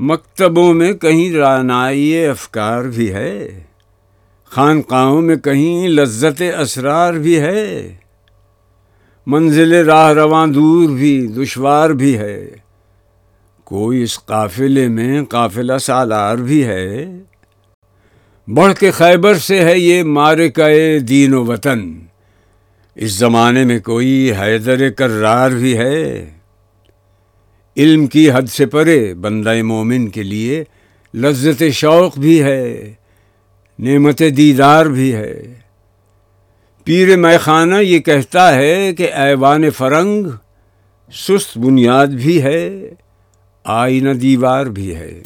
مکتبوں میں کہیں رانائی افکار بھی ہے۔ خانقاہوں میں کہیں لذت اسرار بھی ہے۔ منزل راہ رواں دور بھی، دشوار بھی ہے۔ کوئی اس قافلے میں قافلہ سالار بھی ہے۔ بڑھ کے خیبر سے ہے یہ مارکہ دین و وطن۔ اس زمانے میں کوئی حیدر کرار بھی ہے۔ علم کی حد سے پرے بندہ مومن کے لیے لذت شوق بھی ہے، نعمت دیدار بھی ہے۔ پیر میخانہ یہ کہتا ہے کہ ایوان فرنگ سست بنیاد بھی ہے، آئینہ دیوار بھی ہے۔